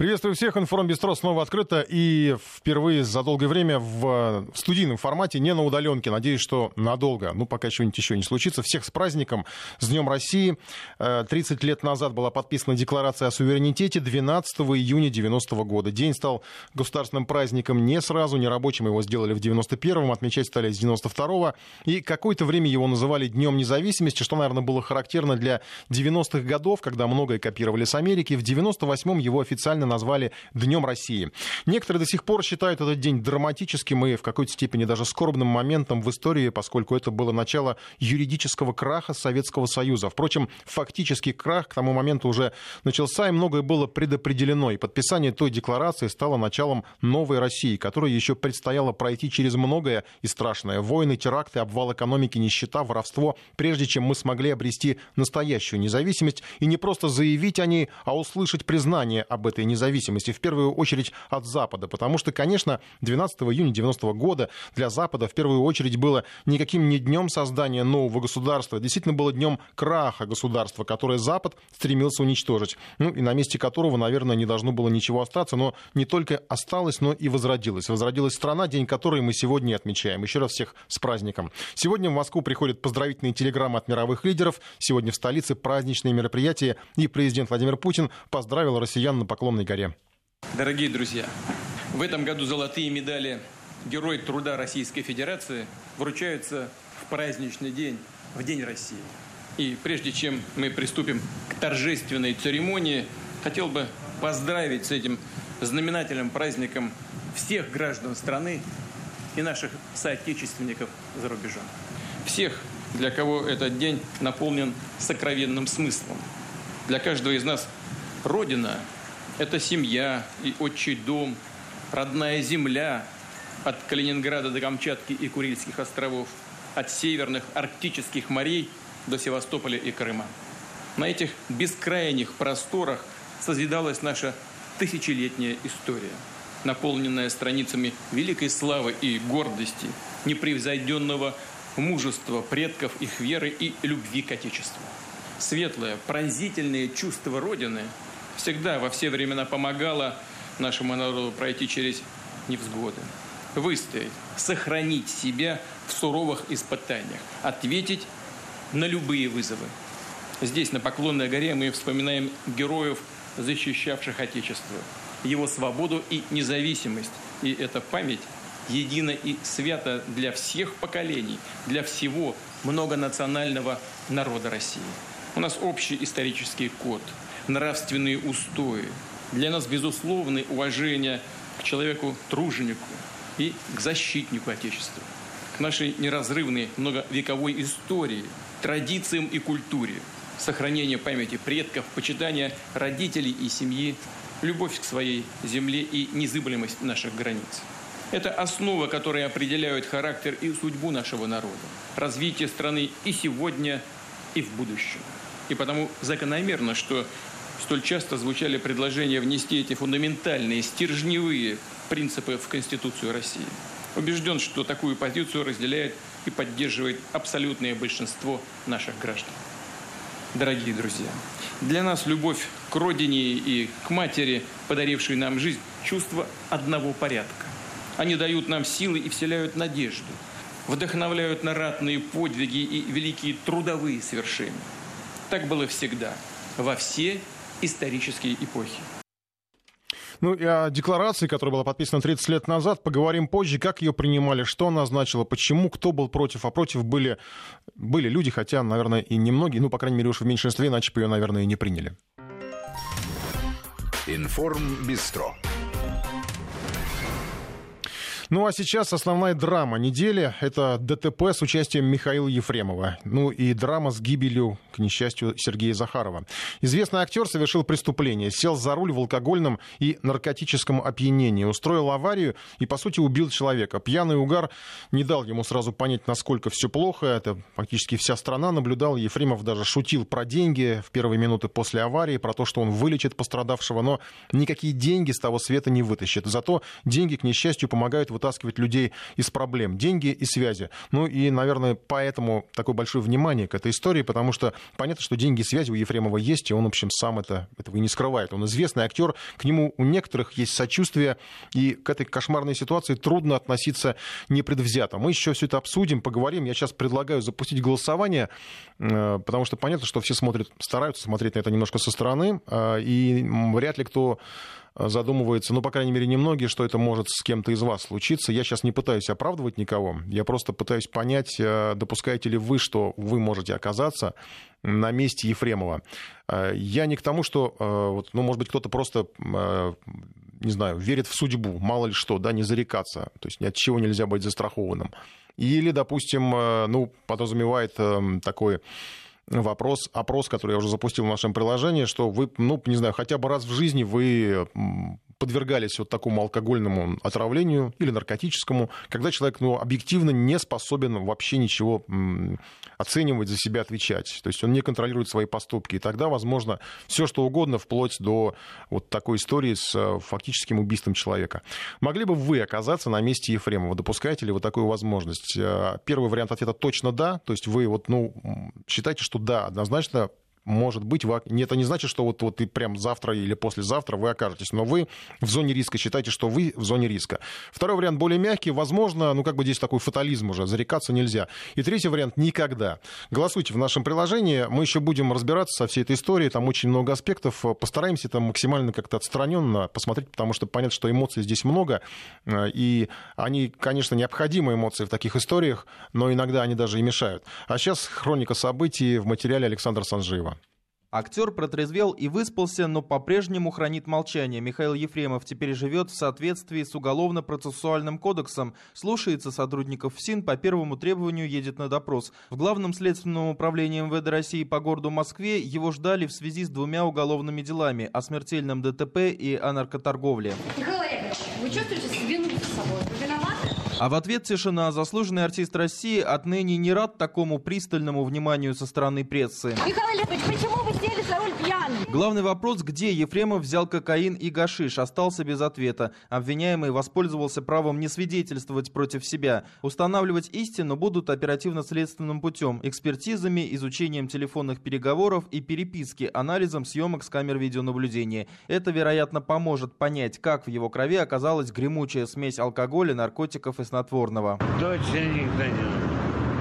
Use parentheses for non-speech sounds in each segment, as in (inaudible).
Приветствую всех. Информбистро снова открыто. И впервые за долгое время в студийном формате, не на удаленке. Надеюсь, что надолго. Ну, пока что-нибудь еще не случится. Всех с праздником, с Днем России. 30 э, лет назад была подписана декларация о суверенитете 12 июня 90 года. День стал государственным праздником не сразу, не рабочим. Его сделали в 91-м, отмечать стали с 92-го. И какое-то время его называли Днем независимости, что, наверное, было характерно для 90-х годов, когда многое копировали с Америки. В 98-м его официально назвали Днем России. Некоторые до сих пор считают этот день драматическим и в какой-то степени даже скорбным моментом в истории, поскольку это было начало юридического краха Советского Союза. Впрочем, фактический крах к тому моменту уже начался, и многое было предопределено. И подписание той декларации стало началом новой России, которой еще предстояло пройти через многое и страшное. Войны, теракты, обвал экономики, нищета, воровство, прежде чем мы смогли обрести настоящую независимость и не просто заявить о ней, а услышать признание об этой независимости независимости, в первую очередь от Запада, потому что, конечно, 12 июня 90 года для Запада в первую очередь было никаким не днем создания нового государства, действительно было днем краха государства, которое Запад стремился уничтожить, ну и на месте которого, наверное, не должно было ничего остаться, но не только осталось, но и возродилось. Возродилась страна, день которой мы сегодня отмечаем. Еще раз всех с праздником. Сегодня в Москву приходят поздравительные телеграммы от мировых лидеров. Сегодня в столице праздничные мероприятия, и президент Владимир Путин поздравил россиян на Поклонной горе. Дорогие друзья, в этом году золотые медали Герой труда Российской Федерации вручаются в праздничный день, в День России. И прежде чем мы приступим к торжественной церемонии, хотел бы поздравить с этим знаменательным праздником всех граждан страны и наших соотечественников за рубежом. Всех, для кого этот день наполнен сокровенным смыслом. Для каждого из нас Родина это семья и отчий дом, родная земля от Калининграда до Камчатки и Курильских островов, от северных арктических морей до Севастополя и Крыма. На этих бескрайних просторах созидалась наша тысячелетняя история, наполненная страницами великой славы и гордости, непревзойденного мужества предков, их веры и любви к Отечеству. Светлое, пронзительное чувство Родины – всегда во все времена помогала нашему народу пройти через невзгоды, выстоять, сохранить себя в суровых испытаниях, ответить на любые вызовы. Здесь, на Поклонной горе, мы вспоминаем героев, защищавших Отечество, его свободу и независимость. И эта память едина и свята для всех поколений, для всего многонационального народа России. У нас общий исторический код – нравственные устои. Для нас безусловное уважение к человеку-труженику и к защитнику Отечества, к нашей неразрывной многовековой истории, традициям и культуре, сохранение памяти предков, почитание родителей и семьи, любовь к своей земле и незыблемость наших границ. Это основа, которая определяет характер и судьбу нашего народа, развитие страны и сегодня, и в будущем. И потому закономерно, что столь часто звучали предложения внести эти фундаментальные, стержневые принципы в Конституцию России. Убежден, что такую позицию разделяет и поддерживает абсолютное большинство наших граждан. Дорогие друзья, для нас любовь к родине и к матери, подарившей нам жизнь, чувство одного порядка. Они дают нам силы и вселяют надежду, вдохновляют на ратные подвиги и великие трудовые свершения. Так было всегда, во все исторические эпохи. Ну и о декларации, которая была подписана 30 лет назад, поговорим позже, как ее принимали, что она значила, почему, кто был против, а против были, были люди, хотя, наверное, и немногие, ну, по крайней мере, уж в меньшинстве, иначе бы ее, наверное, и не приняли. Информ Бистро. Ну а сейчас основная драма недели — это ДТП с участием Михаила Ефремова. Ну и драма с гибелью, к несчастью, Сергея Захарова. Известный актер совершил преступление, сел за руль в алкогольном и наркотическом опьянении, устроил аварию и, по сути, убил человека. Пьяный угар не дал ему сразу понять, насколько все плохо. Это фактически вся страна наблюдала. Ефремов даже шутил про деньги в первые минуты после аварии, про то, что он вылечит пострадавшего, но никакие деньги с того света не вытащит. Зато деньги, к несчастью, помогают в вытаскивать людей из проблем. Деньги и связи. Ну и, наверное, поэтому такое большое внимание к этой истории, потому что понятно, что деньги и связи у Ефремова есть, и он, в общем, сам это, этого и не скрывает. Он известный актер, к нему у некоторых есть сочувствие, и к этой кошмарной ситуации трудно относиться непредвзято. Мы еще все это обсудим, поговорим. Я сейчас предлагаю запустить голосование, э, потому что понятно, что все смотрят, стараются смотреть на это немножко со стороны, э, и вряд ли кто задумывается, ну, по крайней мере, немногие, что это может с кем-то из вас случиться. Я сейчас не пытаюсь оправдывать никого, я просто пытаюсь понять, э, допускаете ли вы, что вы можете оказаться на месте Ефремова. Я не к тому, что, ну, может быть, кто-то просто не знаю, верит в судьбу, мало ли что, да, не зарекаться, то есть ни от чего нельзя быть застрахованным. Или, допустим, э, ну, подразумевает эм, такой вопрос, опрос, который я уже запустил в нашем приложении, что вы, ну, не знаю, хотя бы раз в жизни вы подвергались вот такому алкогольному отравлению или наркотическому, когда человек ну, объективно не способен вообще ничего оценивать, за себя отвечать. То есть он не контролирует свои поступки. И тогда, возможно, все что угодно, вплоть до вот такой истории с э, фактическим убийством человека. Могли бы вы оказаться на месте Ефремова? Допускаете ли вы такую возможность? Э, первый вариант ответа точно да. То есть вы вот, ну, считаете, что да, однозначно может быть, вы, это не значит, что вот, вот и прям завтра или послезавтра вы окажетесь, но вы в зоне риска, считайте, что вы в зоне риска. Второй вариант более мягкий, возможно, ну как бы здесь такой фатализм уже, зарекаться нельзя. И третий вариант никогда. Голосуйте в нашем приложении, мы еще будем разбираться со всей этой историей, там очень много аспектов, постараемся там максимально как-то отстраненно посмотреть, потому что понятно, что эмоций здесь много, и они, конечно, необходимы эмоции в таких историях, но иногда они даже и мешают. А сейчас хроника событий в материале Александра Санжиева. Актер протрезвел и выспался, но по-прежнему хранит молчание. Михаил Ефремов теперь живет в соответствии с Уголовно-процессуальным кодексом, слушается сотрудников ФСИН, по первому требованию едет на допрос. В Главном следственном управлении МВД России по городу Москве его ждали в связи с двумя уголовными делами о смертельном ДТП и о наркоторговле. Михаил Олегович, вы чувствуете вину с собой? А в ответ тишина. Заслуженный артист России отныне не рад такому пристальному вниманию со стороны прессы. Михаил Олегович, почему вы сели за руль Главный вопрос, где Ефремов взял кокаин и гашиш, остался без ответа. Обвиняемый воспользовался правом не свидетельствовать против себя. Устанавливать истину будут оперативно-следственным путем, экспертизами, изучением телефонных переговоров и переписки, анализом съемок с камер видеонаблюдения. Это, вероятно, поможет понять, как в его крови оказалась гремучая смесь алкоголя, наркотиков и снотворного. Точно никто не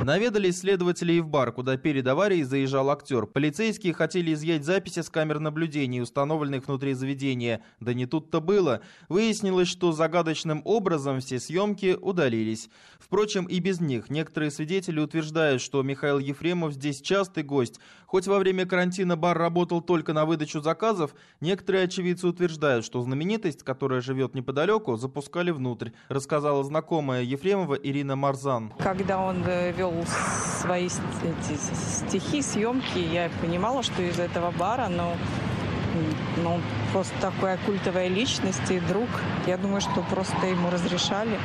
Наведались следователи и в бар, куда перед аварией заезжал актер. Полицейские хотели изъять записи с камер наблюдения, установленных внутри заведения. Да не тут-то было. Выяснилось, что загадочным образом все съемки удалились. Впрочем, и без них. Некоторые свидетели утверждают, что Михаил Ефремов здесь частый гость. Хоть во время карантина бар работал только на выдачу заказов, некоторые очевидцы утверждают, что знаменитость, которая живет неподалеку, запускали внутрь, рассказала знакомая Ефремова Ирина Марзан. Когда он э, вел свои эти стихи, съемки, я понимала, что из этого бара, но ну, просто такая культовая личность и друг. Я думаю, что просто ему разрешали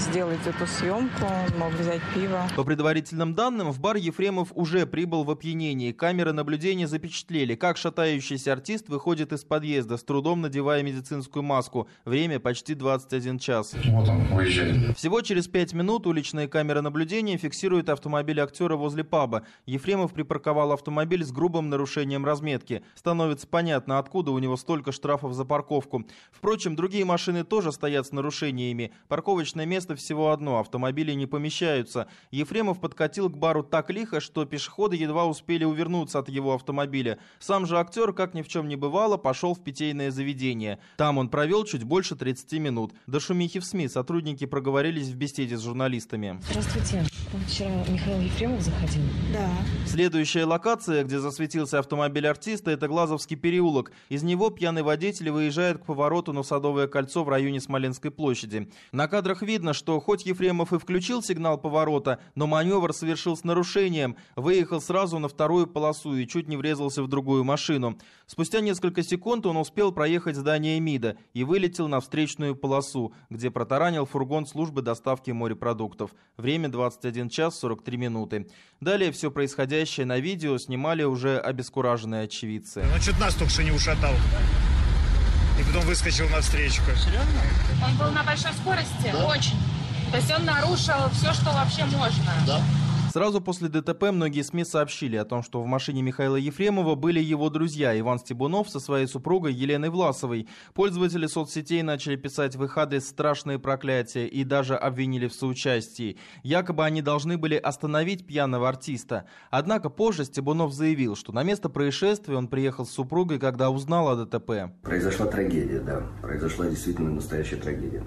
сделать эту съемку, мог взять пиво. По предварительным данным, в бар Ефремов уже прибыл в опьянении. Камеры наблюдения запечатлели, как шатающийся артист выходит из подъезда, с трудом надевая медицинскую маску. Время почти 21 час. Вот он выезжает. Всего через 5 минут уличные камеры наблюдения фиксируют автомобиль актера возле паба. Ефремов припарковал автомобиль с грубым нарушением разметки. Становится понятно, откуда у него столько штрафов за парковку. Впрочем, другие машины тоже стоят с нарушениями. Парковочные парковочное место всего одно, автомобили не помещаются. Ефремов подкатил к бару так лихо, что пешеходы едва успели увернуться от его автомобиля. Сам же актер, как ни в чем не бывало, пошел в питейное заведение. Там он провел чуть больше 30 минут. До шумихи в СМИ сотрудники проговорились в беседе с журналистами. Здравствуйте. Вчера Михаил Ефремов заходил? Да. Следующая локация, где засветился автомобиль артиста, это Глазовский переулок. Из него пьяный водитель выезжает к повороту на Садовое кольцо в районе Смоленской площади. На кадр кадрах видно, что хоть Ефремов и включил сигнал поворота, но маневр совершил с нарушением, выехал сразу на вторую полосу и чуть не врезался в другую машину. Спустя несколько секунд он успел проехать здание МИДа и вылетел на встречную полосу, где протаранил фургон службы доставки морепродуктов. Время 21 час 43 минуты. Далее все происходящее на видео снимали уже обескураженные очевидцы. Что-то нас только что не ушатал. И потом выскочил на встречку. Серьезно? Он был на большой скорости? Да. Очень. То есть он нарушил все, что вообще можно? Да. Сразу после ДТП многие СМИ сообщили о том, что в машине Михаила Ефремова были его друзья Иван Стебунов со своей супругой Еленой Власовой. Пользователи соцсетей начали писать в их адрес страшные проклятия и даже обвинили в соучастии. Якобы они должны были остановить пьяного артиста. Однако позже Стебунов заявил, что на место происшествия он приехал с супругой, когда узнал о ДТП. Произошла трагедия, да. Произошла действительно настоящая трагедия.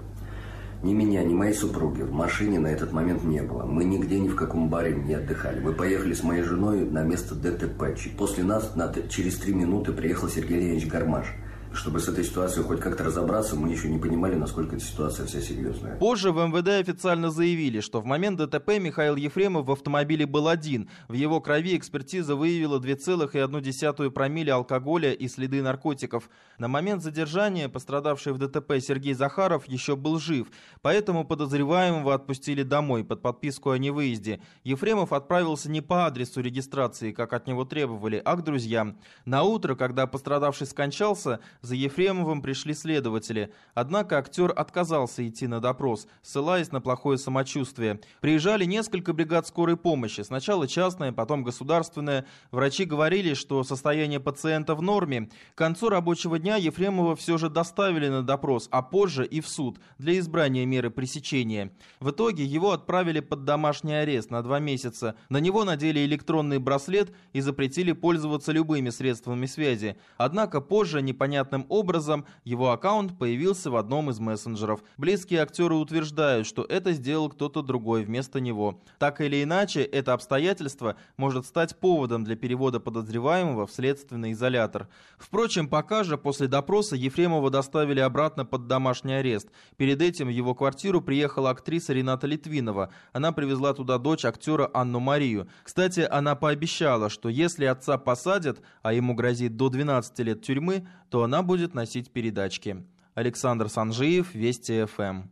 Ни меня, ни моей супруги в машине на этот момент не было. Мы нигде ни в каком баре не отдыхали. Мы поехали с моей женой на место ДТП. После нас на, через три минуты приехал Сергей Леонидович Гармаш чтобы с этой ситуацией хоть как-то разобраться, мы еще не понимали, насколько эта ситуация вся серьезная. Позже в МВД официально заявили, что в момент ДТП Михаил Ефремов в автомобиле был один. В его крови экспертиза выявила 2,1 промилле алкоголя и следы наркотиков. На момент задержания пострадавший в ДТП Сергей Захаров еще был жив, поэтому подозреваемого отпустили домой под подписку о невыезде. Ефремов отправился не по адресу регистрации, как от него требовали, а к друзьям. На утро, когда пострадавший скончался, за Ефремовым пришли следователи, однако актер отказался идти на допрос, ссылаясь на плохое самочувствие. Приезжали несколько бригад скорой помощи, сначала частная, потом государственная. Врачи говорили, что состояние пациента в норме. К концу рабочего дня Ефремова все же доставили на допрос, а позже и в суд для избрания меры пресечения. В итоге его отправили под домашний арест на два месяца. На него надели электронный браслет и запретили пользоваться любыми средствами связи. Однако позже непонятно непонятным образом его аккаунт появился в одном из мессенджеров. Близкие актеры утверждают, что это сделал кто-то другой вместо него. Так или иначе, это обстоятельство может стать поводом для перевода подозреваемого в следственный изолятор. Впрочем, пока же после допроса Ефремова доставили обратно под домашний арест. Перед этим в его квартиру приехала актриса Рената Литвинова. Она привезла туда дочь актера Анну Марию. Кстати, она пообещала, что если отца посадят, а ему грозит до 12 лет тюрьмы, то она будет носить передачки. Александр Санжиев, Вести ФМ.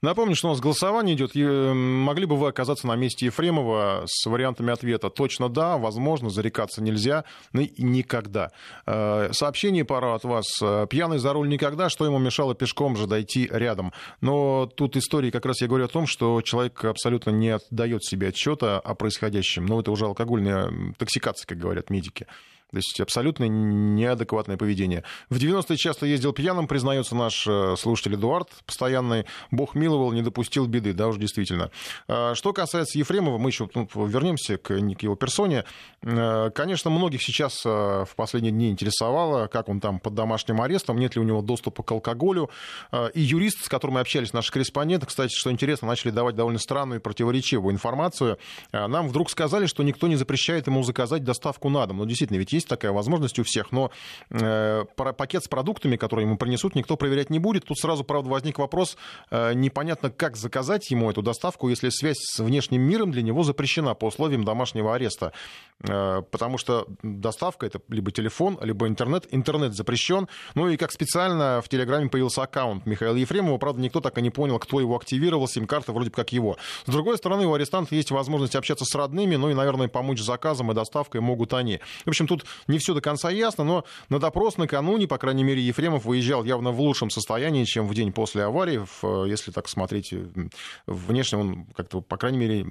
Напомню, что у нас голосование идет. Могли бы вы оказаться на месте Ефремова с вариантами ответа «точно да», «возможно», «зарекаться нельзя», ну и «никогда». Э, сообщение пара от вас. «Пьяный за руль никогда, что ему мешало пешком же дойти рядом?» Но тут история как раз я говорю о том, что человек абсолютно не отдает себе отчета о происходящем. Но ну, это уже алкогольная токсикация, как говорят медики. То есть абсолютно неадекватное поведение. В 90-е часто ездил пьяным, признается наш э, слушатель Эдуард, постоянный. Бог миловал, не допустил беды, да уж действительно. А, что касается Ефремова, мы еще ну, вернемся к, к его персоне. Э, конечно, многих сейчас э, в последние дни интересовало, как он там под домашним арестом, нет ли у него доступа к алкоголю. И юрист, с которым мы общались, наши корреспонденты, кстати, что интересно, начали давать довольно странную и противоречивую информацию. Нам вдруг сказали, что никто не запрещает ему заказать доставку на дом. Но действительно, ведь есть есть такая возможность у всех, но э, пакет с продуктами, которые ему принесут, никто проверять не будет. Тут сразу, правда, возник вопрос, э, непонятно, как заказать ему эту доставку, если связь с внешним миром для него запрещена по условиям домашнего ареста. Э, потому что доставка — это либо телефон, либо интернет. Интернет запрещен. Ну и как специально в Телеграме появился аккаунт Михаила Ефремова. Правда, никто так и не понял, кто его активировал, сим-карта вроде как его. С другой стороны, у арестанта есть возможность общаться с родными, ну и, наверное, помочь с заказом и доставкой могут они. В общем, тут не все до конца ясно, но на допрос накануне, по крайней мере, Ефремов выезжал явно в лучшем состоянии, чем в день после аварии. Если так смотреть, внешне он как-то, по крайней мере,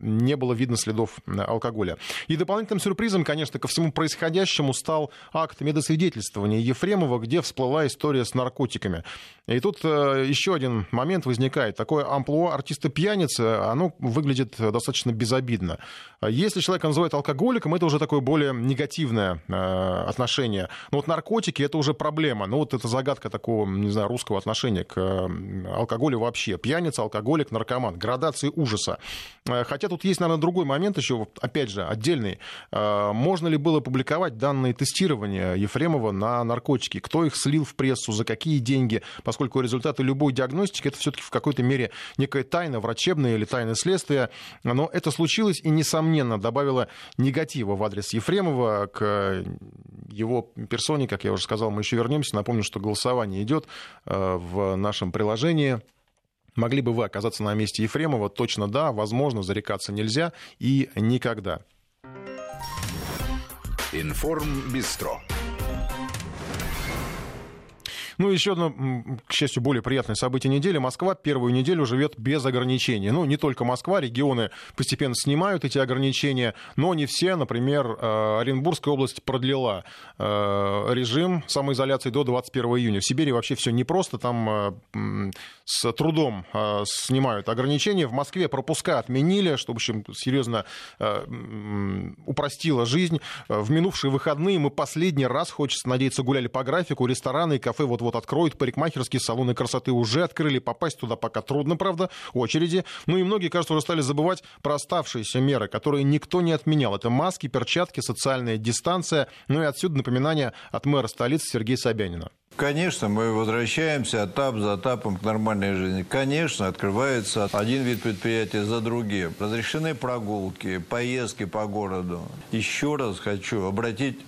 не было видно следов алкоголя. И дополнительным сюрпризом, конечно, ко всему происходящему стал акт медосвидетельствования Ефремова, где всплыла история с наркотиками. И тут э, еще один момент возникает. Такое амплуа артиста-пьяницы, оно выглядит достаточно безобидно. Если человека называют алкоголиком, это уже такое более негативное э, отношение. Но вот наркотики — это уже проблема. Ну вот это загадка такого, не знаю, русского отношения к э, алкоголю вообще. Пьяница, алкоголик, наркоман. Градации ужаса. Хотя тут есть, наверное, другой момент еще, опять же, отдельный. Можно ли было публиковать данные тестирования Ефремова на наркотики? Кто их слил в прессу, за какие деньги? Поскольку результаты любой диагностики это все-таки в какой-то мере некая тайна врачебная или тайна следствия. Но это случилось и, несомненно, добавило негатива в адрес Ефремова к его персоне, как я уже сказал, мы еще вернемся. Напомню, что голосование идет э, в нашем приложении. Могли бы вы оказаться на месте Ефремова? Точно да, возможно, зарекаться нельзя и никогда. Информ Бистро. Ну, еще одно, к счастью, более приятное событие недели. Москва первую неделю живет без ограничений. Ну, не только Москва, регионы постепенно снимают эти ограничения, но не все. Например, э, Оренбургская область продлила э, режим самоизоляции до 21 июня. В Сибири вообще все непросто, там э, с трудом снимают ограничения. В Москве пропуска отменили, что, в общем, серьезно упростило жизнь. В минувшие выходные мы последний раз, хочется надеяться, гуляли по графику. Рестораны и кафе вот-вот откроют, парикмахерские салоны красоты уже открыли. Попасть туда пока трудно, правда, очереди. Ну и многие, кажется, уже стали забывать про оставшиеся меры, которые никто не отменял. Это маски, перчатки, социальная дистанция. Ну и отсюда напоминание от мэра столицы Сергея Собянина. Конечно, мы возвращаемся этап за этапом к нормальной жизни. Конечно, открывается один вид предприятия за другим. Разрешены прогулки, поездки по городу. Еще раз хочу обратить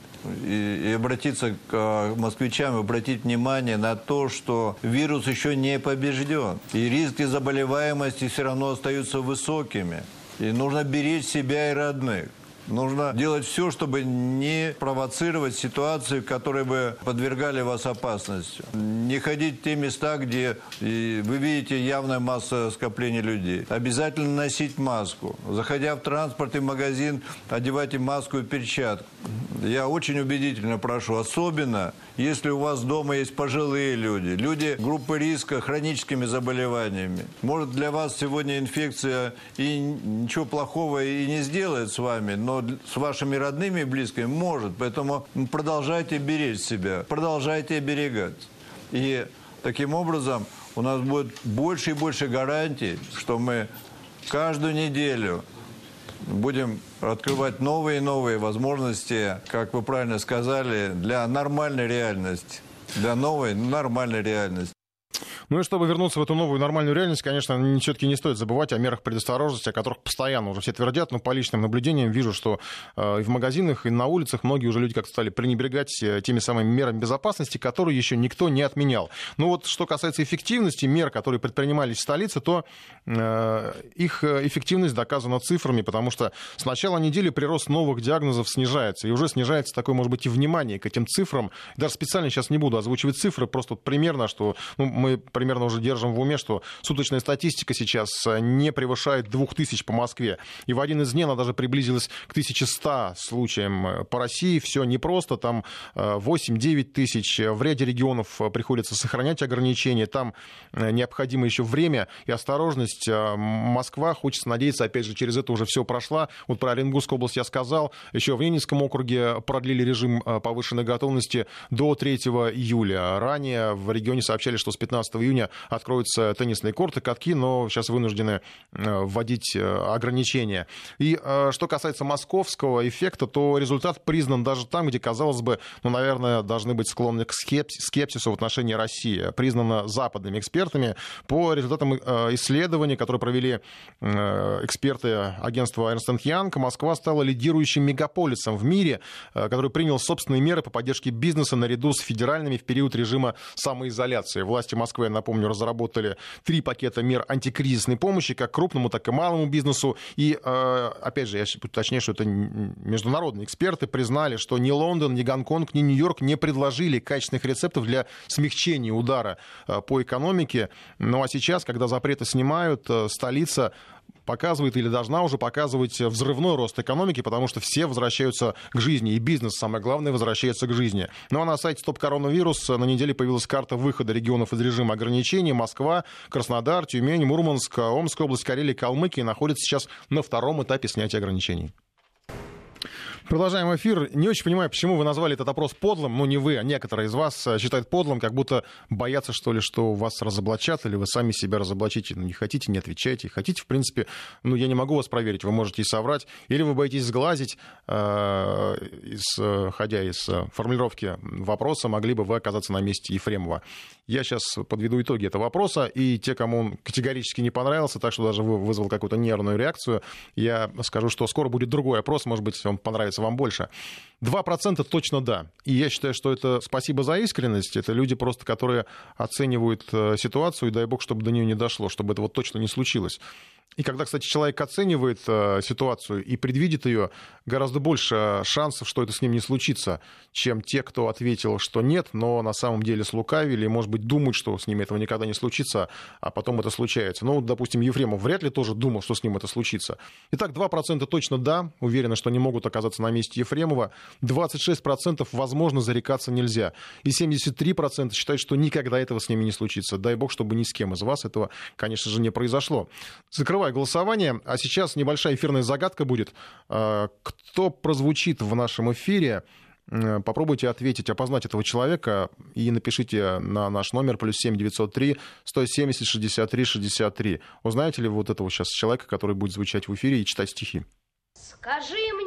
и, и обратиться к а, москвичам, обратить внимание на то, что вирус еще не побежден. И риски заболеваемости все равно остаются высокими. И нужно беречь себя и родных. Нужно делать все, чтобы не провоцировать ситуации, которые бы подвергали вас опасности. Не ходить в те места, где вы видите явная масса скопления людей. Обязательно носить маску. Заходя в транспорт и магазин, одевайте маску и перчатку. Я очень убедительно прошу, особенно если у вас дома есть пожилые люди, люди группы риска хроническими заболеваниями. Может для вас сегодня инфекция и ничего плохого и не сделает с вами, но с вашими родными и близкими может. Поэтому продолжайте беречь себя, продолжайте оберегать. И таким образом у нас будет больше и больше гарантий, что мы каждую неделю будем открывать новые и новые возможности, как вы правильно сказали, для нормальной реальности, для новой нормальной реальности. Ну и чтобы вернуться в эту новую нормальную реальность, конечно, все-таки не стоит забывать о мерах предосторожности, о которых постоянно уже все твердят, но по личным наблюдениям вижу, что э, и в магазинах, и на улицах многие уже люди как-то стали пренебрегать э, теми самыми мерами безопасности, которые еще никто не отменял. Ну вот что касается эффективности мер, которые предпринимались в столице, то э, их эффективность доказана цифрами, потому что с начала недели прирост новых диагнозов снижается, и уже снижается такое, может быть, и внимание к этим цифрам. Даже специально сейчас не буду озвучивать цифры, просто вот примерно, что ну, мы примерно уже держим в уме, что суточная статистика сейчас э, не превышает 2000 по Москве. И в один из дней она даже приблизилась к 1100 случаям э, по России. Все непросто, там 8-9 э, тысяч. В ряде регионов приходится сохранять ограничения. Там необходимо еще время и осторожность. Москва, хочется надеяться, опять же, через это уже все прошла. Вот про Оренбургскую область я сказал. Еще в Ленинском округе продлили режим повышенной готовности до 3 июля. Ранее в регионе сообщали, что с 15 июня откроются теннисные корты, катки, но сейчас вынуждены э, вводить э, ограничения. И э, что касается московского эффекта, то результат признан даже там, где, казалось бы, ну, наверное, должны быть склонны к скепсису в отношении России. Признано западными экспертами по результатам исследования, которые провели эксперты агентства Ernst Young, Москва стала лидирующим мегаполисом в мире, который принял собственные меры по поддержке бизнеса наряду с федеральными в период режима самоизоляции. Власти Москвы, напомню, разработали три пакета мер антикризисной помощи, как крупному, так и малому бизнесу. И, э, опять же, я уточняю, что это международные эксперты признали, что ни Лондон, ни Гонконг, ни Нью-Йорк не предложили качественных рецептов для смягчения удара э, по экономике. Ну а сейчас, когда запреты снимают, э, столица показывает или должна уже показывать взрывной рост экономики, потому что все возвращаются к жизни, и бизнес, самое главное, возвращается к жизни. Ну а на сайте Стоп Коронавирус на неделе появилась карта выхода регионов из режима ограничений. Москва, Краснодар, Тюмень, Мурманск, Омская область, Карелия, Калмыкия находятся сейчас на втором этапе снятия ограничений. Продолжаем эфир. Не очень понимаю, почему вы назвали этот опрос подлым. Ну, не вы, а некоторые из вас э, считают подлым, как будто боятся, что ли, что вас разоблачат, или вы сами себя разоблачите. Ну, не хотите, не отвечайте. Хотите, в принципе, ну, я не могу вас проверить, вы можете и соврать. Или вы боитесь сглазить, э, исходя из формулировки вопроса, могли бы вы оказаться на месте Ефремова. Я сейчас подведу итоги этого вопроса, и те, кому он категорически не понравился, так что даже вызвал какую-то нервную реакцию, я скажу, что скоро будет другой опрос, может быть, он понравится вам больше. 2% точно да. И я считаю, что это спасибо за искренность. Это люди просто, которые оценивают э, ситуацию, и дай бог, чтобы до нее не дошло, чтобы это вот точно не случилось. И когда, кстати, человек оценивает э, ситуацию и предвидит ее, гораздо больше шансов, что это с ним не случится, чем те, кто ответил, что нет, но на самом деле слукавили, и, может быть, думают, что с ними этого никогда не случится, а потом это случается. Ну, допустим, Ефремов вряд ли тоже думал, что с ним это случится. Итак, 2% точно да, уверены, что они могут оказаться на месте Ефремова. 26% возможно зарекаться нельзя. И 73% считают, что никогда этого с ними не случится. Дай бог, чтобы ни с кем из вас этого, конечно же, не произошло. Закрываю голосование. А сейчас небольшая эфирная загадка будет. А, кто прозвучит в нашем эфире? Попробуйте ответить, опознать этого человека и напишите на наш номер плюс 7 903 170 63 63. Узнаете ли вы вот этого сейчас человека, который будет звучать в эфире и читать стихи? Скажи мне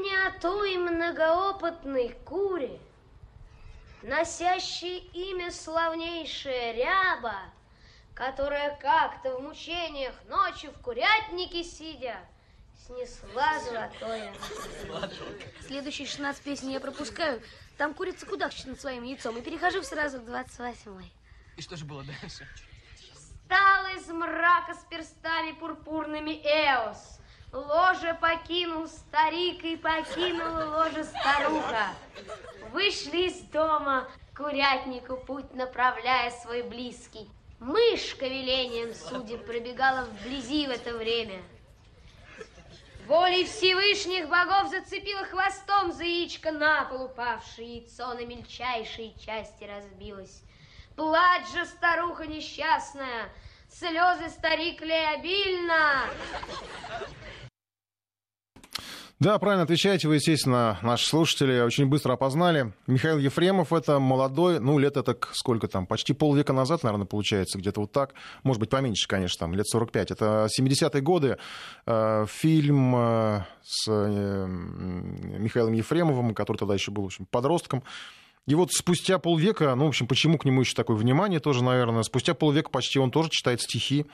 о той многоопытной куре, носящей имя славнейшее ряба, которая как-то в мучениях ночью в курятнике сидя снесла золотое. Следующие 16 песен я пропускаю. Там курица кудахчет над своим яйцом. И перехожу сразу к 28-й. И что же было дальше? Встал из мрака с перстами пурпурными Эос. Ложе покинул старик и покинул ложе старуха. Вышли из дома, курятнику путь направляя свой близкий. Мышка велением судеб пробегала вблизи в это время. Волей Всевышних богов зацепила хвостом за яичко на пол упавшее яйцо на мельчайшие части разбилось. Плачь же, старуха несчастная, слезы старик лей обильно. Да, правильно отвечаете. Вы, естественно, наши слушатели очень быстро опознали. Михаил Ефремов это молодой, ну, лет это сколько там, почти полвека назад, наверное, получается, где-то вот так. Может быть, поменьше, конечно, там, лет 45. Это 70-е годы. Э, фильм э, с э, Михаилом Ефремовым, который тогда еще был, в общем, подростком. И вот спустя полвека, ну, в общем, почему к нему еще такое внимание тоже, наверное, спустя полвека почти он тоже читает стихи.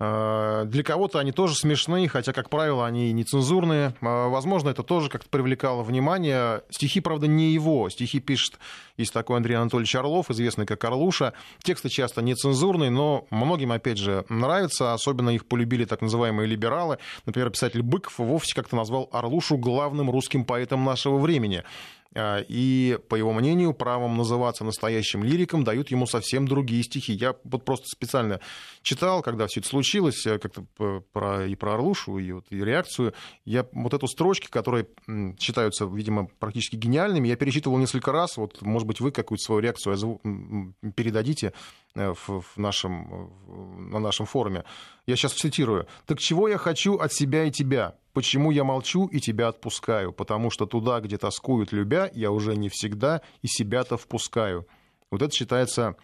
Э, для кого-то они тоже смешные, хотя, как правило, они нецензурные. Э, возможно, это тоже как-то привлекало внимание. Стихи, правда, не его. Стихи пишет, есть такой Андрей Анатольевич Орлов, известный как Орлуша. Тексты часто нецензурные, но многим, опять же, нравятся. Особенно их полюбили так называемые либералы. Например, писатель Быков вовсе как-то назвал Орлушу главным русским поэтом нашего времени. А, и, по его мнению, правом называться настоящим лириком дают ему совсем другие стихи. Я вот просто специально читал, когда все это случилось, э, как-то про, и про Орлушу, и, вот, и реакцию. Я вот эту строчки, которые считаются, видимо, практически гениальными, я перечитывал несколько раз. Вот, может быть, вы какую-то свою реакцию передадите э, в, в нашем, на нашем форуме. Я сейчас цитирую. «Так чего я хочу от себя и тебя? Почему я молчу и тебя отпускаю? Потому что туда, где тоскуют любя, я уже не всегда и себя-то впускаю». Вот это считается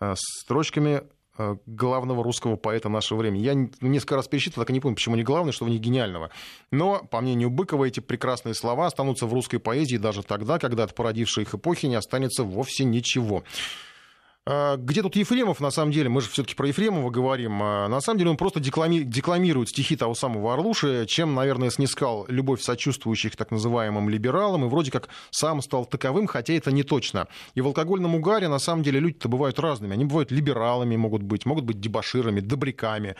э, строчками э, главного русского поэта нашего времени. Я несколько раз пересчитывал, так и не помню, почему не главный, что в них гениального. Но, по мнению Быкова, эти прекрасные слова останутся в русской поэзии даже тогда, когда от породившей их эпохи не останется вовсе ничего. А, где тут Ефремов, на самом деле, мы же все-таки про Ефремова говорим, а, на самом деле он просто деклами... декламирует стихи того самого Орлуши, чем, наверное, снискал любовь сочувствующих так называемым либералам, и вроде как сам стал таковым, хотя это не точно. И в алкогольном угаре, на самом деле, люди-то бывают разными. Они бывают либералами, могут быть, могут быть дебаширами, добряками,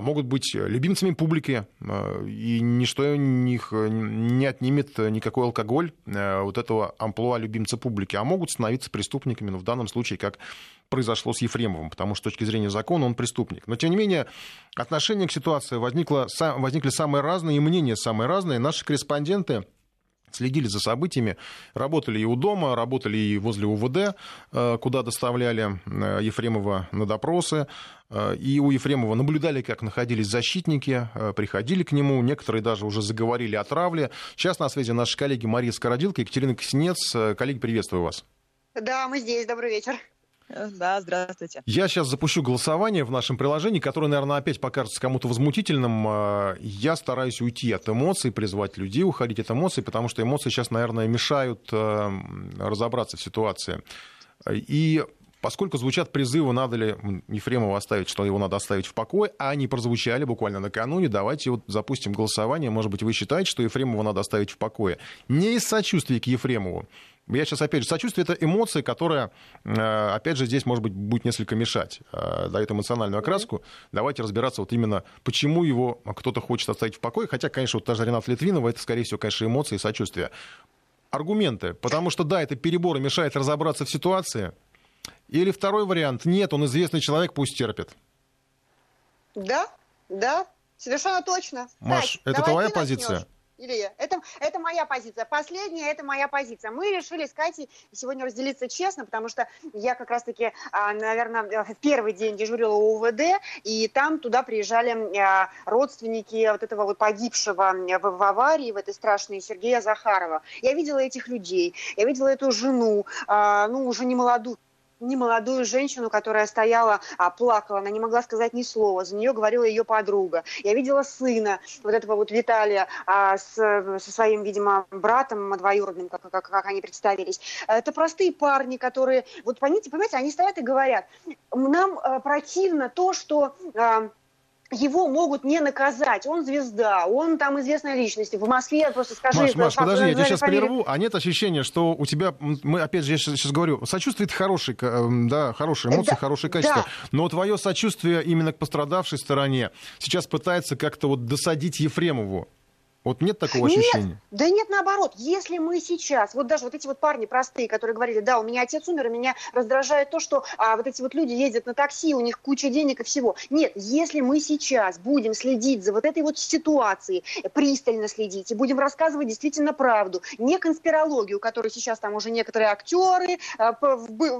могут быть любимцами публики, а, и ничто у них не отнимет никакой алкоголь а, вот этого амплуа любимца публики, а могут становиться преступниками, ну, в данном случае как произошло с Ефремовым, потому что с точки зрения закона он преступник. Но, тем не менее, отношение к ситуации возникло, возникли самые разные, и мнения самые разные. Наши корреспонденты следили за событиями, работали и у дома, работали и возле УВД, куда доставляли Ефремова на допросы. Э, и у Ефремова наблюдали, как находились защитники, приходили к нему, некоторые даже уже заговорили о травле. Сейчас на связи наши коллеги Мария Скородилка и Екатерина Ксенец. Коллеги, приветствую вас. Да, мы здесь. Добрый вечер. Да, здравствуйте. Я сейчас запущу голосование в нашем приложении, которое, наверное, опять покажется кому-то возмутительным. Я стараюсь уйти от эмоций, призвать людей уходить от эмоций, потому что эмоции сейчас, наверное, мешают разобраться в ситуации. И поскольку звучат призывы, надо ли Ефремова оставить, что его надо оставить в покое, а они прозвучали буквально накануне, давайте вот запустим голосование. Может быть, вы считаете, что Ефремова надо оставить в покое. Не из сочувствия к Ефремову. Я сейчас, опять же, сочувствие — это эмоция, которая, э, опять же, здесь, может быть, будет несколько мешать, э, дает эмоциональную окраску. Давайте разбираться вот именно, почему его кто-то хочет оставить в покое. Хотя, конечно, вот та же Рената Литвинова, это, скорее всего, конечно, эмоции и сочувствие. Аргументы. Потому что, да, это перебор мешает разобраться в ситуации. Или второй вариант. Нет, он известный человек, пусть терпит. Да, да, совершенно точно. Маш, Кать, это твоя позиция? Начнешь. Илья, это, это моя позиция. Последняя, это моя позиция. Мы решили с Катей сегодня разделиться честно, потому что я как раз-таки, а, наверное, в первый день дежурила у УВД, и там туда приезжали а, родственники вот этого вот погибшего в аварии, в этой страшной Сергея Захарова. Я видела этих людей, я видела эту жену, а, ну, уже не молодую, немолодую женщину, которая стояла, а, плакала, она не могла сказать ни слова, за нее говорила ее подруга. Я видела сына вот этого вот Виталия а, с, со своим, видимо, братом двоюродным, как, как, как они представились. Это простые парни, которые, вот понимаете, понимаете, они стоят и говорят, нам а, противно то, что... А, его могут не наказать. Он звезда, он там известная личность. В Москве просто скажи... Маш, Маш, подожди, я тебя сейчас фамилию. прерву. А нет ощущения, что у тебя, мы опять же, я сейчас, сейчас говорю, сочувствие это хороший, эм, да, хорошие эмоции, да, хорошее качество. Да. Но твое сочувствие именно к пострадавшей стороне сейчас пытается как-то вот досадить Ефремову. Вот нет такого нет, ощущения? Да нет, наоборот. Если мы сейчас, вот даже вот эти вот парни простые, которые говорили, да, у меня отец умер, и меня раздражает то, что а, вот эти вот люди ездят на такси, у них куча денег и всего. Нет, если мы сейчас будем следить за вот этой вот ситуацией, пристально следить, и будем рассказывать действительно правду, не конспирологию, которую сейчас там уже некоторые актеры, а,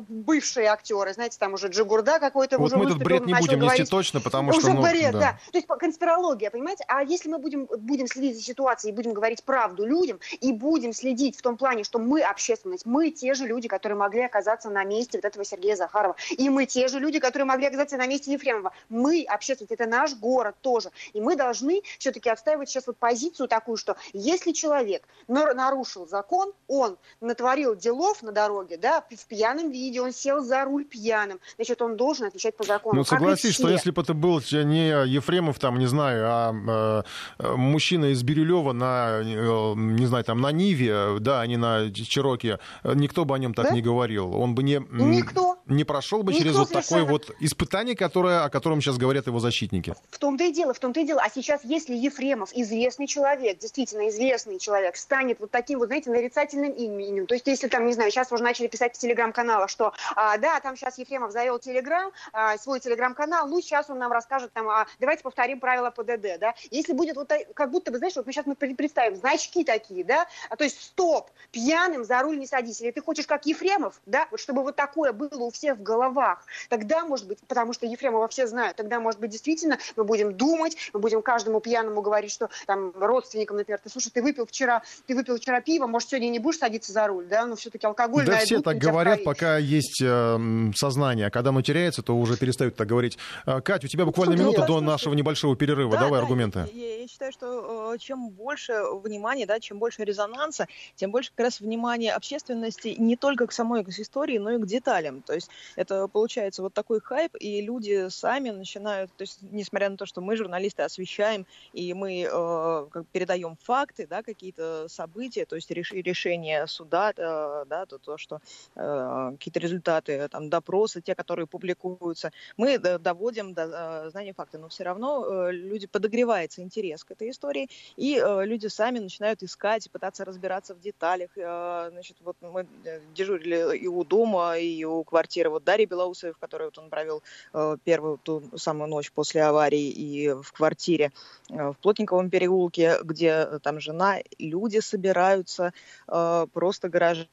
бывшие актеры, знаете, там уже Джигурда какой-то вот уже мы этот бред не будем говорить, нести точно, потому что... Уже ну, бред, да. да. То есть конспирология, понимаете? А если мы будем, будем следить за ситуации и будем говорить правду людям, и будем следить в том плане, что мы общественность, мы те же люди, которые могли оказаться на месте вот этого Сергея Захарова, и мы те же люди, которые могли оказаться на месте Ефремова. Мы, общественность, это наш город тоже. И мы должны все-таки отстаивать сейчас вот позицию такую, что если человек нарушил закон, он натворил делов на дороге, да, в пьяном виде, он сел за руль пьяным, значит, он должен отвечать по закону. Ну, согласись, что если бы это был не Ефремов, там, не знаю, а э, мужчина из Бирюлева, на, э, не знаю, там, на Ниве, да, а не на Чироке, никто бы о нем так да? не говорил. Он бы не, Никто. Не прошел бы Никто через вот такое вот испытание, которое, о котором сейчас говорят его защитники. В том-то и дело, в том-то и дело. А сейчас, если Ефремов, известный человек, действительно известный человек, станет вот таким вот, знаете, нарицательным именем, то есть если там, не знаю, сейчас уже начали писать в телеграм-каналах, что, а, да, там сейчас Ефремов завел телеграм, а, свой телеграм-канал, ну, сейчас он нам расскажет, там, а, давайте повторим правила ПДД, да. Если будет вот, как будто бы, знаешь, вот мы сейчас сейчас мы представим, значки такие, да, а, то есть стоп, пьяным за руль не садись. Или ты хочешь как Ефремов, да, вот чтобы вот такое было у всех в головах, тогда, может быть, потому что Ефремова все знают, тогда, может быть, действительно мы будем думать, мы будем каждому пьяному говорить, что там родственникам, например, ты, слушай, ты выпил вчера, ты выпил вчера пиво, может, сегодня не будешь садиться за руль, да, но все-таки алкоголь... Да все так говорят, пока есть э, сознание, а когда оно теряется, то уже перестают так говорить. Э, Кать, у тебя буквально минута до нашего небольшого перерыва, да, давай да, аргументы. Я, я считаю, что э, чем больше внимания, да, чем больше резонанса, тем больше как раз внимания общественности не только к самой истории, но и к деталям. То есть это получается вот такой хайп, и люди сами начинают, то есть несмотря на то, что мы, журналисты, освещаем, и мы э, передаем факты, да, какие-то события, то есть реш, решения суда, э, да, то, то что э, какие-то результаты, там, допросы, те, которые публикуются, мы доводим до э, знания факта, но все равно э, люди подогревается интерес к этой истории, и э, люди сами начинают искать, пытаться разбираться в деталях. Э, значит, вот мы э, дежурили и у дома, и у квартиры вот Дарьи Белоусовой, в которой вот он провел э, первую ту самую ночь после аварии, и в квартире в Плотниковом переулке, где там жена, люди собираются, просто гаражи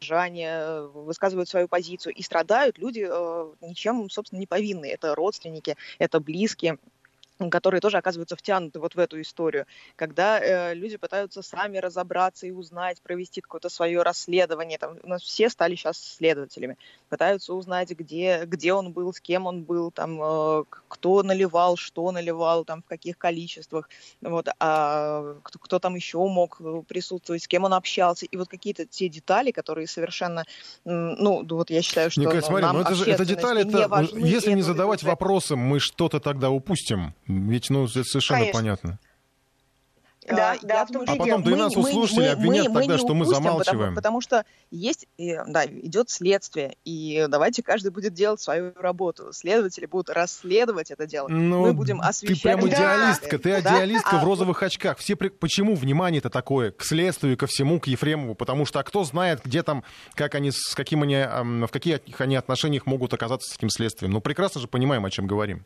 горожане высказывают свою позицию и страдают люди ничем, собственно, не повинные. Это родственники, это близкие. Которые тоже оказываются втянуты вот в эту историю, когда э, люди пытаются сами разобраться и узнать, провести какое-то свое расследование. Там, у нас все стали сейчас следователями, пытаются узнать, где, где он был, с кем он был, там, э, кто наливал, что наливал, там, в каких количествах, вот, а кто, кто там еще мог присутствовать, с кем он общался, и вот какие-то те детали, которые совершенно, ну, вот я считаю, что Николай, ну, смотри, нам ну, это, же, это детали, это, важны, если не задавать уже... вопросы, мы что-то тогда упустим. Ведь, ну, это совершенно Конечно. понятно. Да, А, да, я в и А потом дело. да и нас у слушателей обвинят тогда, не что мы замалчиваем. Потому, потому что есть, да, идет следствие, и давайте каждый будет делать свою работу. Следователи будут расследовать это дело. Ну, мы будем ты освещать... прям Да. идеалистка, ты Да? идеалистка А в розовых очках. Все при- Почему внимание-то такое к следствию, ко всему, к Ефремову? Потому что а кто знает, где там, как они, с каким они, ам, в каких они отношениях могут оказаться с этим следствием. Ну, прекрасно же понимаем, о чем говорим.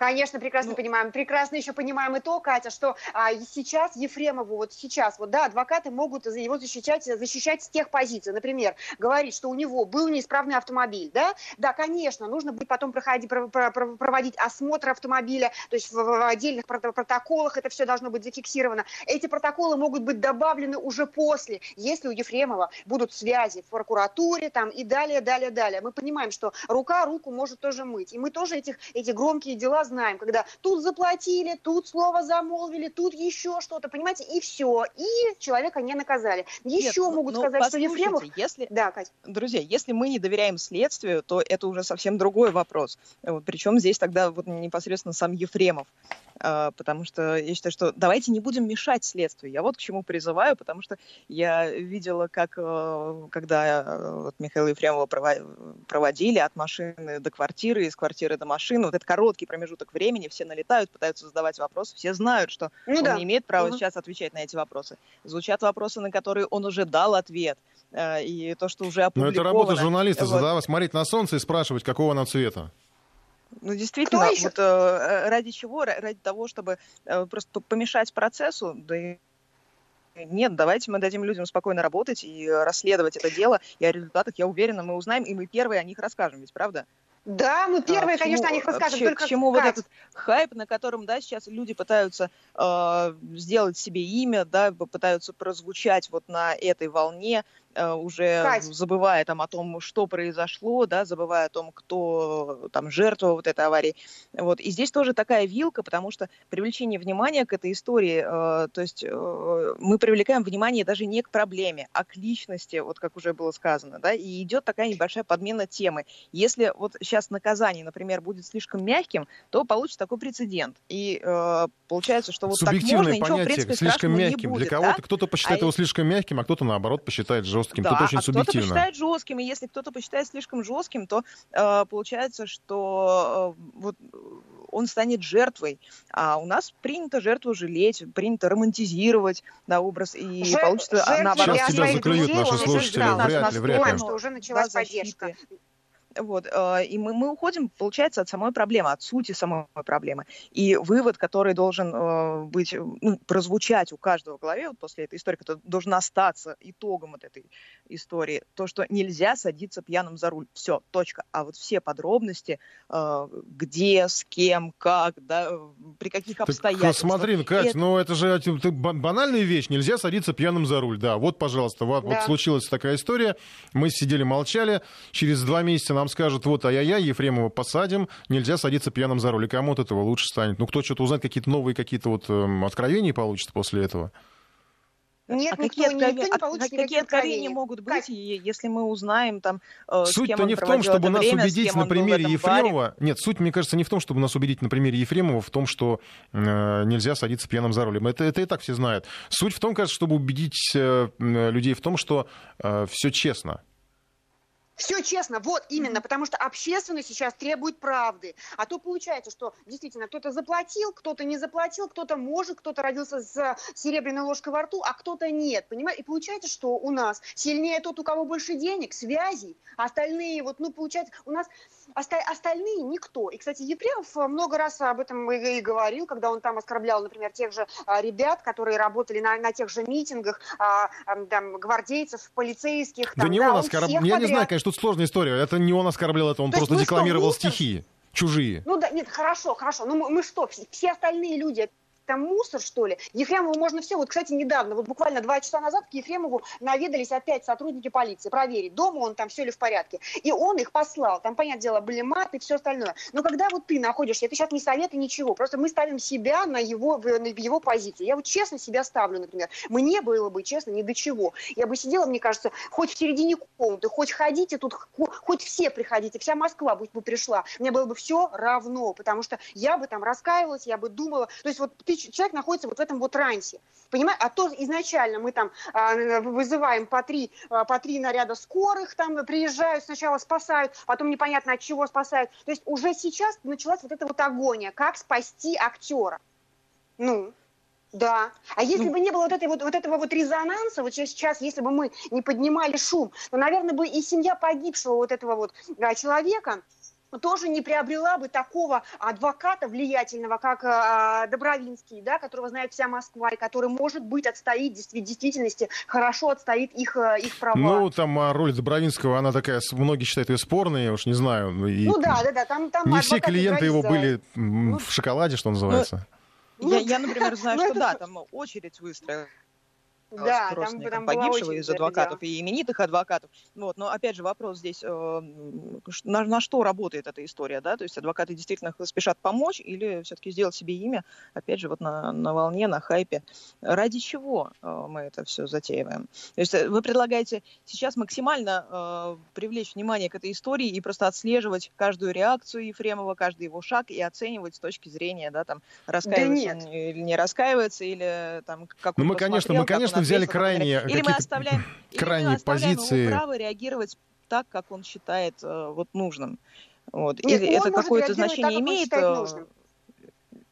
Конечно, прекрасно Ну, понимаем. Прекрасно еще понимаем и то, Катя, что а, сейчас Ефремову, вот сейчас, вот да, адвокаты могут за- его защищать, защищать с тех позиций. Например, говорить, что у него был неисправный автомобиль, да? Да, конечно, нужно будет потом проходить, про- про- про- проводить осмотр автомобиля, то есть в, в отдельных прото- протоколах это все должно быть зафиксировано. Эти протоколы могут быть добавлены уже после, если у Ефремова будут связи в прокуратуре там и далее, далее, далее. Мы понимаем, что рука руку может тоже мыть. И мы тоже этих, эти громкие дела знаем, когда тут заплатили, тут слово замолвили, тут еще что-то, понимаете, и все. И человека не наказали. Еще Нет, ну- могут ну, сказать, что Ефремов... Если, Да, Катя. друзья, если мы не доверяем следствию, то это уже совсем другой вопрос. Причем здесь тогда вот непосредственно сам Ефремов. А, Потому что я считаю, что давайте не будем мешать следствию. Я вот к чему призываю, потому что я видела, как э, когда э, вот Михаила Ефремова прово- проводили от машины до квартиры, из квартиры до машины, вот этот короткий промежуток времени, все налетают, пытаются задавать вопросы, все знают, что Ну он да. не имеет права Мгм. сейчас отвечать на эти вопросы. Звучат вопросы, на которые он уже дал ответ. Э, И то, что уже Но опубликовано. это работа журналиста, Вот. задавать, смотреть на солнце и спрашивать, какого оно цвета. Ну, действительно, Кто еще? вот э, ради чего? Ра- Ради того, чтобы э, просто помешать процессу, да и нет, давайте мы дадим людям спокойно работать и э, расследовать это дело, и о результатах, я уверена, мы узнаем, и мы первые о них расскажем, ведь правда? Да, мы первые, А, к конечно, чему- о них расскажем. вообще, только к чему вот Кать, этот хайп, на котором, да, сейчас люди пытаются э, сделать себе имя, да, пытаются прозвучать вот на этой волне, э, уже Кать. забывая там о том, что произошло, да, забывая о том, кто там жертва вот этой аварии. Вот. И здесь тоже такая вилка, потому что привлечение внимания к этой истории, э, то есть э, мы привлекаем внимание даже не к проблеме, а к личности, вот как уже было сказано, да, и идет такая небольшая подмена темы. Если вот сейчас наказание, например, будет слишком мягким, то получится такой прецедент. И э, получается, что вот так можно, Субъективное ничего, в понятие, принципе, слишком страшного не мягким. будет, Для кого-то да? кто-то посчитает А его слишком мягким, а кто-то, наоборот, посчитает жестким. Да, Тут очень а кто-то субъективно. посчитает жестким, и если кто-то посчитает слишком жестким, то э, получается, что э, вот он станет жертвой. А у нас принято жертву жалеть, принято романтизировать на образ, и Жертв- получится а, наоборот. Сейчас тебя заклюют наши слушатели, вряд ли, вряд ли. понимаем, что уже началась Да, поддержка. Вот, э, и мы, мы уходим, получается, от самой проблемы, от сути самой проблемы. И вывод, который должен э, быть, э, ну, прозвучать у каждого в голове вот после этой истории, который должен остаться итогом вот этой истории, то, что нельзя садиться пьяным за руль. Все, точка. А вот все подробности, где, с кем, как, да, при каких Так, обстоятельствах. смотри, ну, Кать, это- ну это же ба- банальная вещь. Нельзя садиться пьяным за руль. Да, вот, пожалуйста, вот, вот Да. случилась такая история. Мы сидели, молчали. Через два месяца нам скажут, вот, ай-яй-яй, Ефремова посадим. Нельзя садиться пьяным за руль. И кому от этого лучше станет? Ну, кто что-то узнает, какие-то новые какие-то вот эм, откровения получится после этого? Нет, а никто, какие, никто откровения, не получит какие откровения могут быть, и если мы узнаем там, э, Суть-то не в том, чтобы нас время, убедить на примере этом баре. Ефремова. Нет, суть, мне кажется, не в том, чтобы нас убедить на примере Ефремова в том, что э, нельзя садиться пьяным за рулем. Это, это и так все знают. Суть в том, кажется, чтобы убедить э, людей в том, что все честно. Все честно, вот именно, потому что общественность сейчас требует правды. А то получается, что действительно кто-то заплатил, кто-то не заплатил, кто-то может, кто-то родился с серебряной ложкой во рту, а кто-то нет. Понимаете? И получается, что у нас сильнее тот, у кого больше денег, связей, а остальные, вот, ну, получается, у нас оста- остальные никто. И, кстати, Ефремов много раз об этом и, и говорил, когда он там оскорблял, например, тех же а, ребят, которые работали на, на тех же митингах, а, а, там, гвардейцев, полицейских. Да там, не да, он оскорблял. Я не знаю, конечно, тут сложная история. Это не он оскорблял, это он То просто что, декламировал Мусор? стихи чужие. Ну да, нет, хорошо, хорошо. Ну мы, мы что, все, все остальные люди, там мусор, что ли? Ефремову можно все. Вот, кстати, недавно, вот буквально два часа назад к Ефремову наведались опять сотрудники полиции проверить, дома он там все ли в порядке. И он их послал. Там, понятное дело, были маты и все остальное. Но когда вот ты находишься, это сейчас не совет и ничего, просто мы ставим себя на его, на его позиции. Я вот честно себя ставлю, например. Мне было бы, честно, ни до чего. Я бы сидела, мне кажется, хоть в середине комнаты, хоть ходите тут, хоть все приходите, вся Москва будь бы пришла. Мне было бы все равно, потому что я бы там раскаивалась, я бы думала. То есть вот ты человек находится вот в этом вот рансе. Понимаешь? А то изначально мы там а, вызываем по три, а, по три наряда скорых, там приезжают, сначала спасают, потом непонятно от чего спасают. То есть уже сейчас началась вот эта вот агония, как спасти актера. Ну, да. А если ну, бы не было вот, этой вот, вот этого вот резонанса, вот сейчас, если бы мы не поднимали шум, то, наверное, бы и семья погибшего вот этого вот да, человека, тоже не приобрела бы такого адвоката влиятельного, как э, Добровинский, да, которого знает вся Москва, и который, может быть, отстоит в действительности, хорошо отстоит их, э, их права. Ну, там а, роль Добровинского, она такая, многие считают ее спорной, я уж не знаю. И ну да, да, да. Там, там не все клиенты его были ну, в шоколаде, что называется. Ну, я, я, например, знаю, ну, что да, там очередь выстроена да, там, там погибшего из адвокатов да. и именитых адвокатов. Вот, но опять же вопрос здесь, э, на, на что работает эта история, да, то есть адвокаты действительно спешат помочь или все-таки сделать себе имя, опять же, вот на, на волне, на хайпе. Ради чего э, мы это все затеиваем? То есть э, вы предлагаете сейчас максимально э, привлечь внимание к этой истории и просто отслеживать каждую реакцию Ефремова, каждый его шаг и оценивать с точки зрения, да, там, раскаивается да он или не раскаивается, или там, как ну, мы, конечно, мы, конечно, взяли крайние, или мы оставляем, крайние (clears throat) или мы оставляем позиции. Ему право реагировать так, как он считает э, вот нужным. Вот. Нет, или это какое-то значение так, имеет?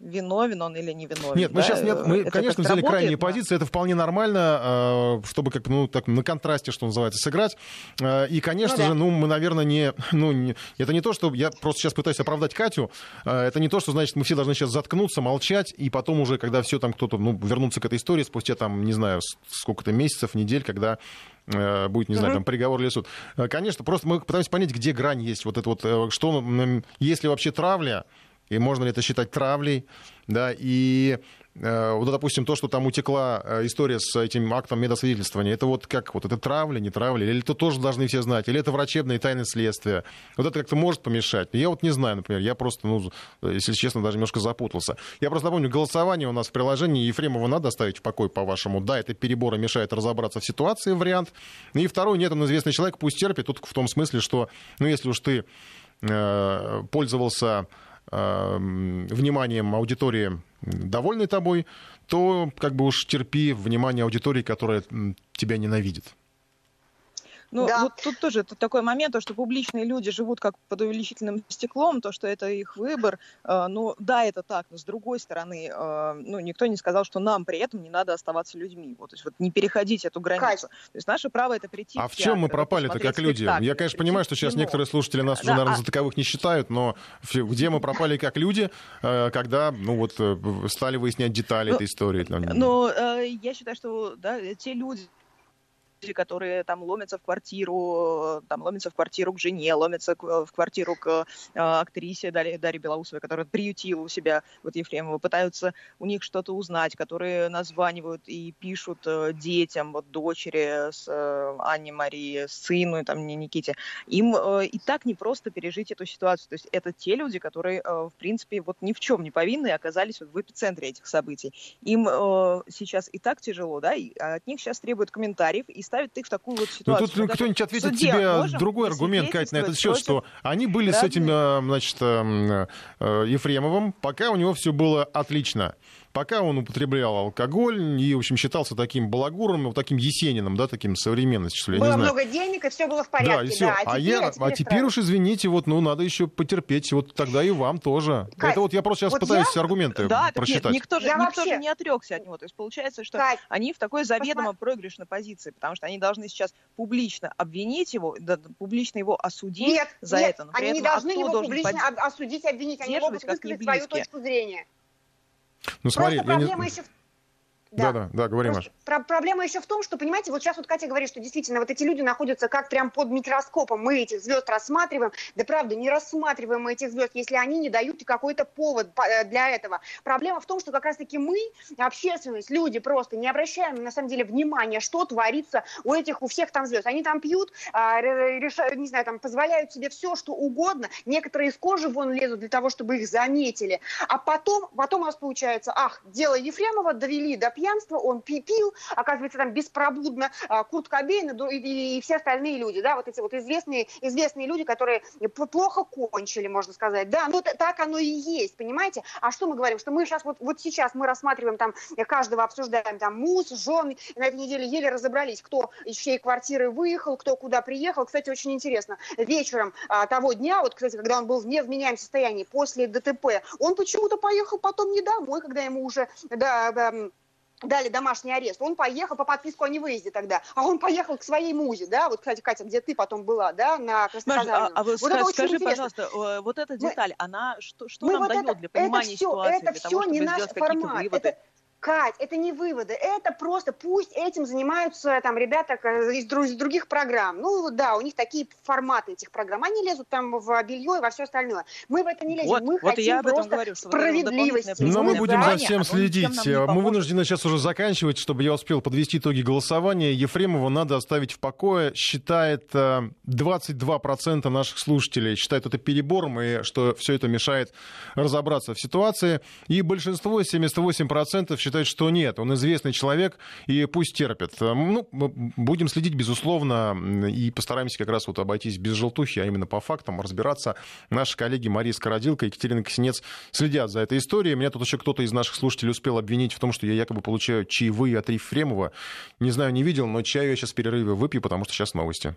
Э, виновен он или не виновен. Нет, мы да? сейчас, нет, мы, это конечно, взяли работает, крайние да? позиции, это вполне нормально, э, чтобы как ну так на контрасте, что называется, сыграть. Э, и, конечно ну, да. же, ну мы, наверное, не, ну не, это не то, что я просто сейчас пытаюсь оправдать Катю. Э, это не то, что значит мы все должны сейчас заткнуться, молчать и потом уже, когда все там кто-то, ну вернуться к этой истории спустя там не знаю сколько-то месяцев, недель, когда будет, не знаю, там приговор или суд. Конечно, просто мы пытаемся понять, где грань есть. Вот это вот, что, если вообще травля, и можно ли это считать травлей, да, и э, вот, допустим, то, что там утекла э, история с этим актом медосвидетельствования, это вот как, вот это травля, не травля, или это тоже должны все знать, или это врачебное тайное следствие, вот это как-то может помешать. Я вот не знаю, например, я просто, ну, если честно, даже немножко запутался. Я просто напомню, голосование у нас в приложении Ефремова надо оставить в покой, по-вашему. Да, это перебор и мешает разобраться в ситуации, вариант. И второй, нет, он известный человек, пусть терпит, тут в том смысле, что, ну, если уж ты э, пользовался вниманием аудитории, довольной тобой, то как бы уж терпи внимание аудитории, которая тебя ненавидит. Ну, да. вот тут тоже такой момент, то, что публичные люди живут как под увеличительным стеклом, то, что это их выбор. Э, ну, да, это так, но с другой стороны, э, ну, никто не сказал, что нам при этом не надо оставаться людьми. Вот, то есть вот не переходить эту границу. Кать. То есть наше право это прийти А в, в чем мы пропали-то как люди? Я, конечно, понимаю, что сейчас кино. некоторые слушатели нас да, уже, наверное, а... за таковых не считают, но где мы пропали как люди, э, когда, ну, вот, стали выяснять детали ну, этой истории? Ну, я считаю, что да, те люди, которые там ломятся в квартиру, там ломятся в квартиру к жене, ломятся в квартиру к э, актрисе Дарье, Дарье Белоусовой, которая приютила у себя вот Ефремова, пытаются у них что-то узнать, которые названивают и пишут э, детям, вот дочери с э, Анне Марии, сыну, там, не Никите. Им э, и так не просто пережить эту ситуацию. То есть это те люди, которые, э, в принципе, вот ни в чем не повинны оказались вот в эпицентре этих событий. Им э, сейчас и так тяжело, да, и от них сейчас требуют комментариев и ставит их в такую вот ситуацию. Ну, тут кто-нибудь ответит тебе другой аргумент, Кать, на этот счет, что они были с этим, э, значит, э, э, Ефремовым, пока у него все было отлично пока он употреблял алкоголь и, в общем, считался таким балагуром, вот таким Есениным, да, таким современностью, что ли, было я не знаю. много денег, и все было в порядке, да. И все. да. А, а, теперь, я, а, теперь, а теперь уж, извините, вот, ну, надо еще потерпеть, вот тогда и вам тоже. Кать, Это вот я просто сейчас вот пытаюсь я... аргументы да, просчитать. Нет, никто, же, я никто вообще... же не отрекся от него. То есть получается, что Кать, они в такой заведомо посмотри. проигрышной позиции, потому что они должны сейчас публично обвинить его, да, публично его осудить нет, за нет, это. Но они не должны его публично под... осудить, обвинить, они могут высказать свою точку зрения. Ну, смотри, Просто проблема не... еще Да, да, да, говори, Маш. Про проблема еще в том, что, понимаете, вот сейчас вот Катя говорит, что действительно вот эти люди находятся как прям под микроскопом. Мы этих звезд рассматриваем. Да правда, не рассматриваем мы этих звезд, если они не дают какой-то повод э, для этого. Проблема в том, что как раз-таки мы, общественность, люди просто не обращаем на самом деле внимания, что творится у этих, у всех там звезд. Они там пьют, а, решают, не знаю, там позволяют себе все, что угодно. Некоторые из кожи вон лезут для того, чтобы их заметили. А потом, потом у нас получается, ах, дело Ефремова довели до пьянства, он пил, оказывается, там беспробудно а, Курт Кобейн и, все остальные люди, да, вот эти вот известные, известные люди, которые плохо кончили, можно сказать, да, ну так оно и есть, понимаете? А что мы говорим? Что мы сейчас, вот, вот сейчас мы рассматриваем там, каждого обсуждаем, там, муж, жен, на этой неделе еле разобрались, кто из чьей квартиры выехал, кто куда приехал. Кстати, очень интересно, вечером а, того дня, вот, кстати, когда он был в невменяемом состоянии после ДТП, он почему-то поехал потом не домой, когда ему уже, да, дали домашний арест, он поехал по подписку о невыезде тогда, а он поехал к своей музе, да, вот, кстати, Катя, где ты потом была, да, на Краснодаре. А, а вот скажи, скажи пожалуйста, вот эта деталь, мы, она что, что нам вот дает это, для понимания это все, ситуации, это чтобы не наш формат? Это, Кать, это не выводы, это просто пусть этим занимаются там ребята из, из других программ. Ну да, у них такие форматы этих программ. Они лезут там в белье и во все остальное. Мы в это не лезем, вот, мы вот хотим я просто говорю, справедливости. Но мы будем за всем следить. Мы вынуждены сейчас уже заканчивать, чтобы я успел подвести итоги голосования. Ефремова надо оставить в покое. Считает 22% э, наших слушателей. Считает это перебором и что все это мешает разобраться в ситуации. И большинство, 78% считает считает, что нет, он известный человек, и пусть терпит. Ну, будем следить, безусловно, и постараемся как раз вот обойтись без желтухи, а именно по фактам разбираться. Наши коллеги Мария Скородилка и Екатерина Косинец следят за этой историей. Меня тут еще кто-то из наших слушателей успел обвинить в том, что я якобы получаю чаевые от Ефремова. Не знаю, не видел, но чаю я сейчас в перерыве выпью, потому что сейчас новости.